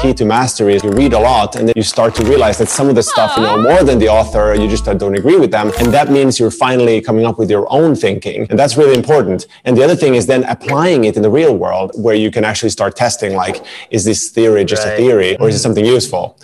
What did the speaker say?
key to mastery is you read a lot and then you start to realize that some of the stuff you know more than the author, you just don't agree with them. And that means you're finally coming up with your own thinking. And that's really important. And the other thing is then applying it in the real world where you can actually start testing like, is this theory just right. a theory or is it mm-hmm. something useful?